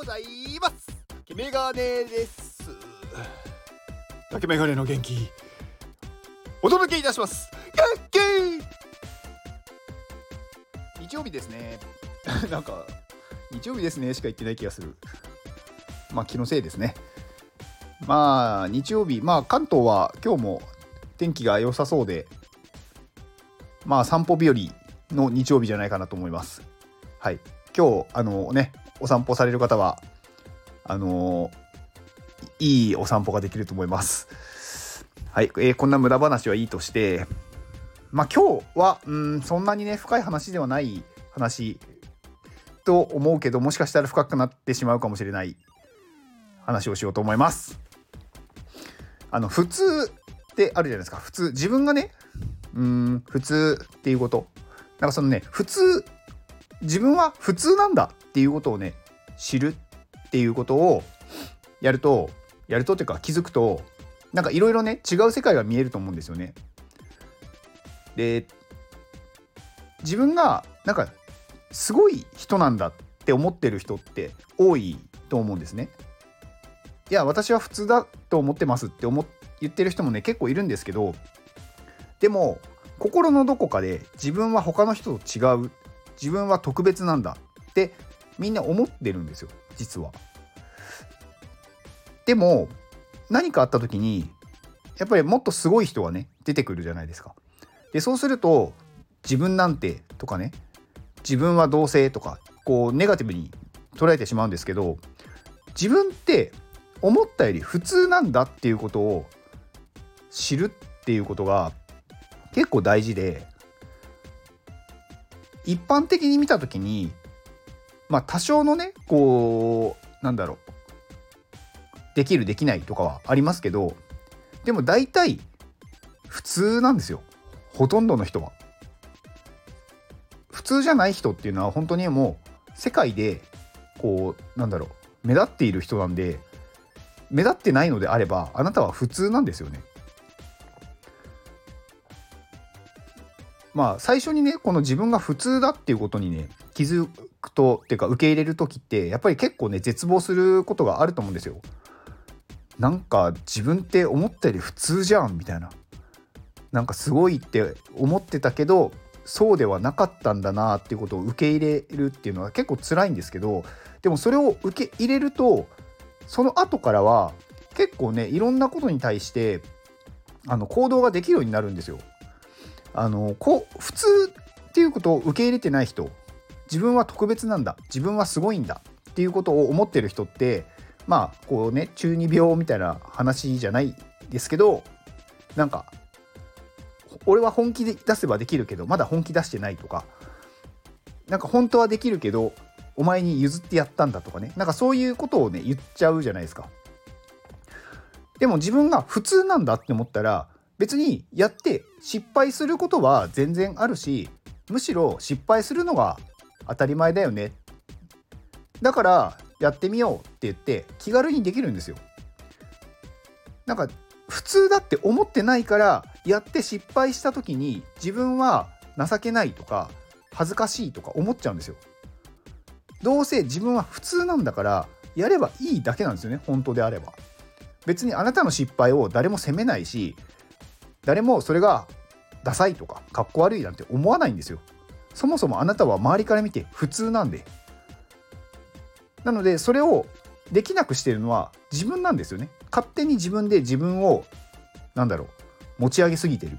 ございます。竹メガネです。竹メガネの元気。お届けいたします。元気。日曜日ですね。なんか日曜日ですねしか言ってない気がする。まあ気のせいですね。まあ日曜日。まあ関東は今日も天気が良さそうで。まあ散歩日和の日曜日じゃないかなと思います。はい。今日あのねお散歩される方はあのいいお散歩ができると思います。はい、えー、こんな無駄話はいいとしてまあ今日はうんそんなにね深い話ではない話と思うけどもしかしたら深くなってしまうかもしれない話をしようと思います。あの普通ってあるじゃないですか。普通自分がねうん普通っていうこと。なんかそのね普通自分は普通なんだっていうことをね知るっていうことをやるとやるとっていうか気づくとなんかいろいろね違う世界が見えると思うんですよね。で自分がなんかすごい人なんだって思ってる人って多いと思うんですね。いや私は普通だと思ってますって思言ってる人もね結構いるんですけどでも心のどこかで自分は他の人と違う自分は特別なんだってみんな思ってるんですよ実は。でも何かあった時にやっぱりもっとすごい人がね出てくるじゃないですか。でそうすると自分なんてとかね自分は同性とかこうネガティブに捉えてしまうんですけど自分って思ったより普通なんだっていうことを知るっていうことが結構大事で一般的に見た時にまあ多少のねこうなんだろうできるできないとかはありますけどでも大体普通なんですよほとんどの人は。普通じゃない人っていうのは本当にもう世界でこうなんだろう目立っている人なんで目立ってないのであればあなたは普通なんですよね。まあ最初にねこの自分が普通だっていうことにね気づくとっていうか受け入れる時ってやっぱり結構ね絶望することがあると思うんですよ。なんか自分って思ったより普通じゃんみたいな。なんかすごいって思ってたけどそうではなかったんだなっていうことを受け入れるっていうのは結構辛いんですけどでもそれを受け入れるとその後からは結構ねいろんなことに対してあの行動ができるようになるんですよ。あのこう普通っていうことを受け入れてない人自分は特別なんだ。自分はすごいんだっていうことを思ってる人ってまあこうね中二病みたいな話じゃないですけどなんか俺は本気で出せばできるけどまだ本気出してないとかなんか本当はできるけどお前に譲ってやったんだとかね。なんかそういうことをね言っちゃうじゃないですか。でも自分が普通なんだって思ったら別にやって失敗することは全然あるしむしろ失敗するのが当たり前だよね。だからやってみようって言って気軽にできるんですよ。なんか普通だって思ってないからやって失敗した時に自分は情けないとか恥ずかしいとか思っちゃうんですよ。どうせ自分は普通なんだからやればいいだけなんですよね本当であれば。別にあなたの失敗を誰も責めないし誰もそれがダサいとかかっこ悪いなんて思わないんですよ。そもそもあなたは周りから見て普通なんで。なのでそれをできなくしてるのは自分なんですよね。勝手に自分で自分をなんだろう持ち上げすぎてる。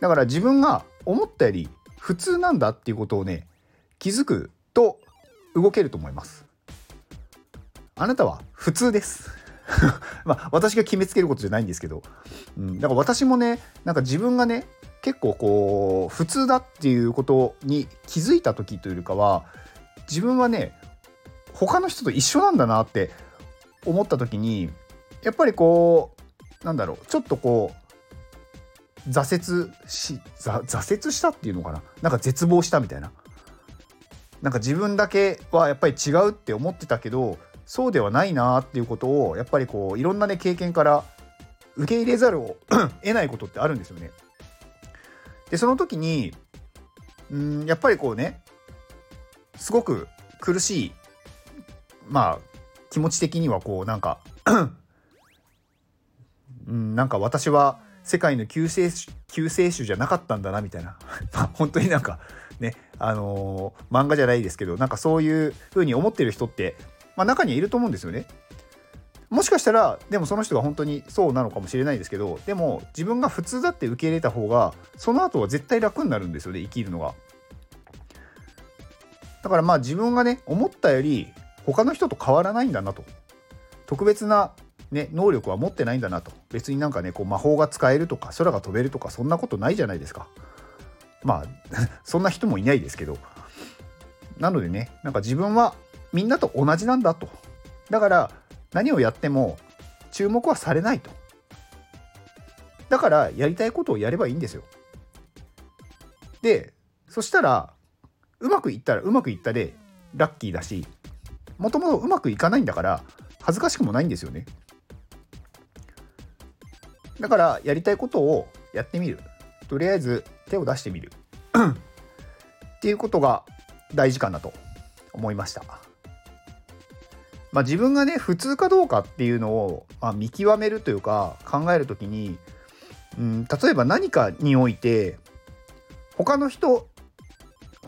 だから自分が思ったより普通なんだっていうことをね気づくと動けると思います。あなたは普通です。まあ私が決めつけることじゃないんですけど、うん、だから私もねなんか自分がね結構こう普通だっていうことに気づいた時というよりかは自分はね他の人と一緒なんだなって思った時にやっぱりこうなんだろうちょっとこう挫折し挫折したっていうのかな？なんか絶望したみたいななんか自分だけはやっぱり違うって思ってたけどそうではないなっていうことをやっぱりこういろんなね経験から受け入れざるを 得ないことってあるんですよね。でその時にうんやっぱりこうねすごく苦しいまあ気持ち的にはこうなんか うんなんか私は世界の救世主救世主じゃなかったんだなみたいな まあ本当になんかねあのー、漫画じゃないですけどなんかそういう風に思ってる人って、まあ、中にはいると思うんですよね。もしかしたらでもその人が本当にそうなのかもしれないですけどでも自分が普通だって受け入れた方がその後は絶対楽になるんですよね生きるのが。だからまあ自分がね思ったより他の人と変わらないんだなと。特別なね、能力は持ってないんだなと。別になんかねこう魔法が使えるとか空が飛べるとかそんなことないじゃないですか。まあ そんな人もいないですけど。なのでねなんか自分はみんなと同じなんだと。だから何をやっても注目はされないと。だからやりたいことをやればいいんですよ。でそしたらうまくいったらうまくいったでラッキーだしもともとうまくいかないんだから恥ずかしくもないんですよね。だからやりたいことをやってみる。とりあえず手を出してみる。っていうことが大事かなと思いました。まあ、自分がね普通かどうかっていうのを、まあ、見極めるというか考える時に、うん、例えば何かにおいて他の人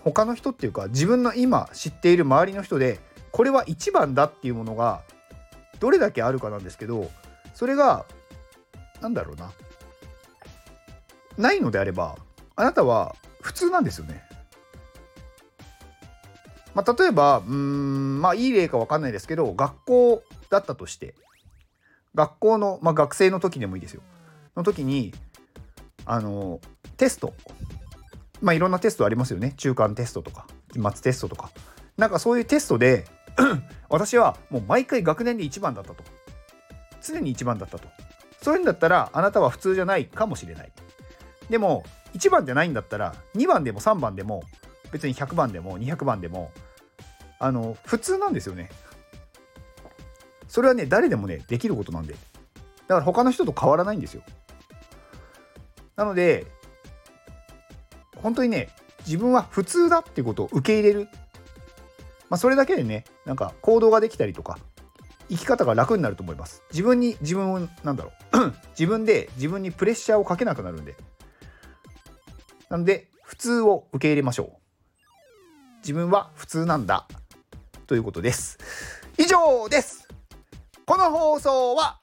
他の人っていうか自分の今知っている周りの人でこれは一番だっていうものがどれだけあるかなんですけどそれがなんだろうなないのであればあなたは普通なんですよね。まあ、例えばうんまあいい例か分かんないですけど学校だったとして学校の、まあ、学生の時でもいいですよ。の時にあのテスト。まあいろんなテストありますよね。中間テストとか期末テストとか。なんかそういうテストで 私はもう毎回学年で1番だったと。常に1番だったと。そういうんだったらあなたは普通じゃないかもしれない。でも1番じゃないんだったら2番でも3番でも別に100番でも200番でもあの普通なんですよね。それはね誰でもねできることなんで。だから他の人と変わらないんですよ。なので本当にね自分は普通だってことを受け入れる。まあそれだけでねなんか行動ができたりとか生き方が楽になると思います。自分に自分をなんだろう。自分で自分にプレッシャーをかけなくなるんで。なので普通を受け入れましょう。自分は普通なんだ。ということです。以上です。この放送は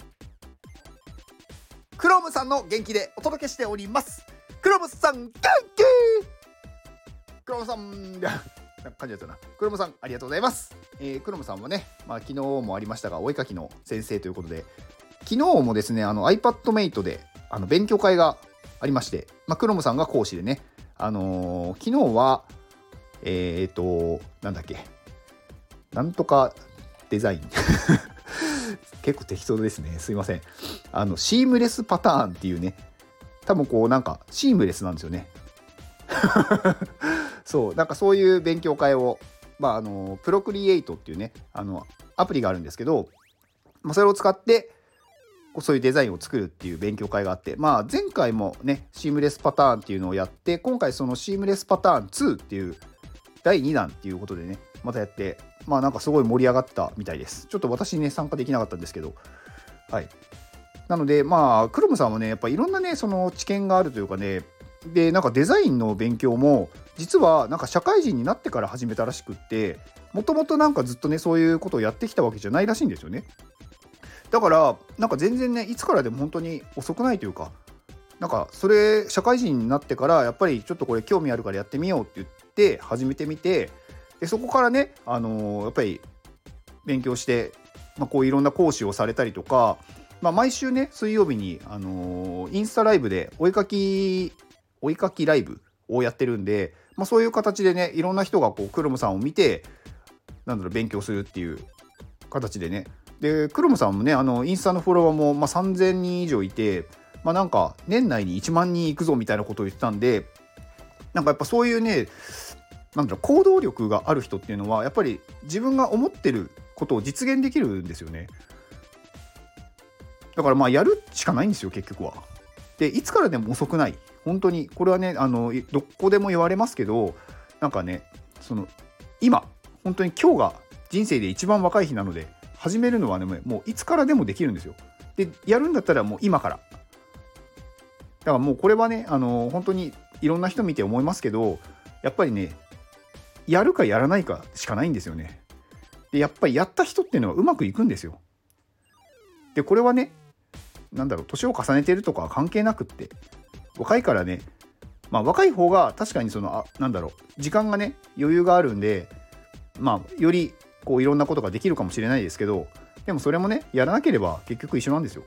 クロムさんの元気でお届けしております。クロムさん元気！クロムさんなんか感じだったな。クロムさん、ありがとうございます。えー、クロムさんはね、まあ、昨日もありましたが、お絵かきの先生ということで、昨日もですね、あの iPadMate であの勉強会がありまして、まあ、クロムさんが講師でね、あのー、昨日は、えっ、と、なんだっけ、なんとかデザイン。結構適当ですね。すいません。あの、シームレスパターンっていうね、多分こうなんかシームレスなんですよね。そうなんかそういう勉強会を、まあ、あのプロクリエイトっていうねあのアプリがあるんですけど、まあ、それを使ってそういうデザインを作るっていう勉強会があって、まあ、前回もねシームレスパターンっていうのをやって今回そのシームレスパターン2っていう第2弾っていうことでねまたやってまあなんかすごい盛り上がったみたいです。ちょっと私ね参加できなかったんですけどはい。なのでまあクロムさんはねやっぱいろんなねその知見があるというかねでなんかデザインの勉強も実はなんか社会人になってから始めたらしくってもともとなんかずっとねそういうことをやってきたわけじゃないらしいんですよね。だからなんか全然ねいつからでも本当に遅くないというかなんかそれ社会人になってからやっぱりちょっとこれ興味あるからやってみようって言って始めてみてでそこからねあのー、やっぱり勉強して、まあ、こういろんな講師をされたりとかまあ、毎週ね水曜日に、あのー、インスタライブでお絵かきお絵かきライブをやってるんで、まあ、そういう形でねいろんな人がこうクロムさんを見てなんだろう勉強するっていう形でね。でクロムさんもねあのインスタのフォロワーも、まあ、3000人以上いて、まあ、なんか年内に1万人いくぞみたいなことを言ってたんでなんかやっぱそういうねなんだろう行動力がある人っていうのはやっぱり自分が思ってることを実現できるんですよねだからまあやるしかないんですよ結局はでいつからでも遅くない本当にこれはねあのどこでも言われますけどなんかねその今本当に今日が人生で一番若い日なので始めるのはねもういつからでもできるんですよ。でやるんだったらもう今から。だからもうこれはねあの本当にいろんな人見て思いますけどやっぱりねやるかやらないかしかないんですよね。でやっぱりやった人っていうのはうまくいくんですよ。でこれはねなんだろう年を重ねてるとかは関係なくって若いからねまあ若い方が確かにそのあなんだろう時間がね余裕があるんでまあよりこういろんなことができるかもしれないですけどでもそれもねやらなければ結局一緒なんですよ。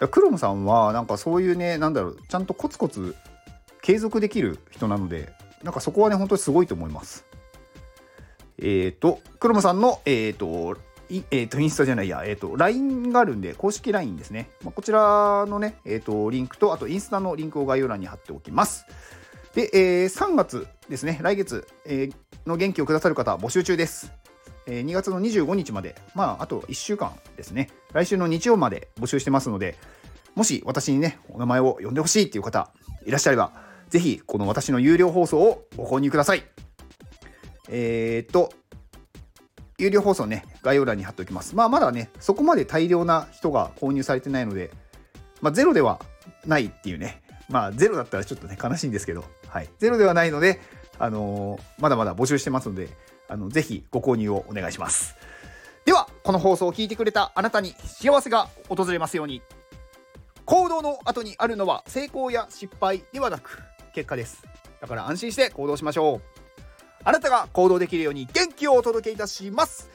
だクロムさんはなんかそういうねなんだろうちゃんとコツコツ継続できる人なのでなんかそこはね本当にすごいと思います。えっ、ー、とクロムさんのえっ、ー、といえーと、インスタじゃないや、えーと、LINE があるんで、公式 LINE ですね。まあ、こちらのね、えーと、リンクと、あとインスタのリンクを概要欄に貼っておきます。で、えー、3月ですね、来月、えー、の元気をくださる方、募集中です。えー、2月の25日まで、まあ、あと1週間ですね、来週の日曜まで募集してますので、もし私にね、お名前を呼んでほしいっていう方いらっしゃれば、ぜひ、この私の有料放送をご購入ください。えー、っと、有料放送ね、概要欄に貼っておきます。まあ、まだね、そこまで大量な人が購入されてないので、まあ、ゼロではないっていうね、まあ、ゼロだったらちょっとね、悲しいんですけど、はい、ゼロではないので、あのー、まだまだ募集してますので、あのぜひご購入をお願いします。この放送を聞いてくれたあなたに幸せが訪れますように。行動の後にあるのは成功や失敗ではなく結果です。だから安心して行動しましょう。あなたが行動できるように元気をお届けいたします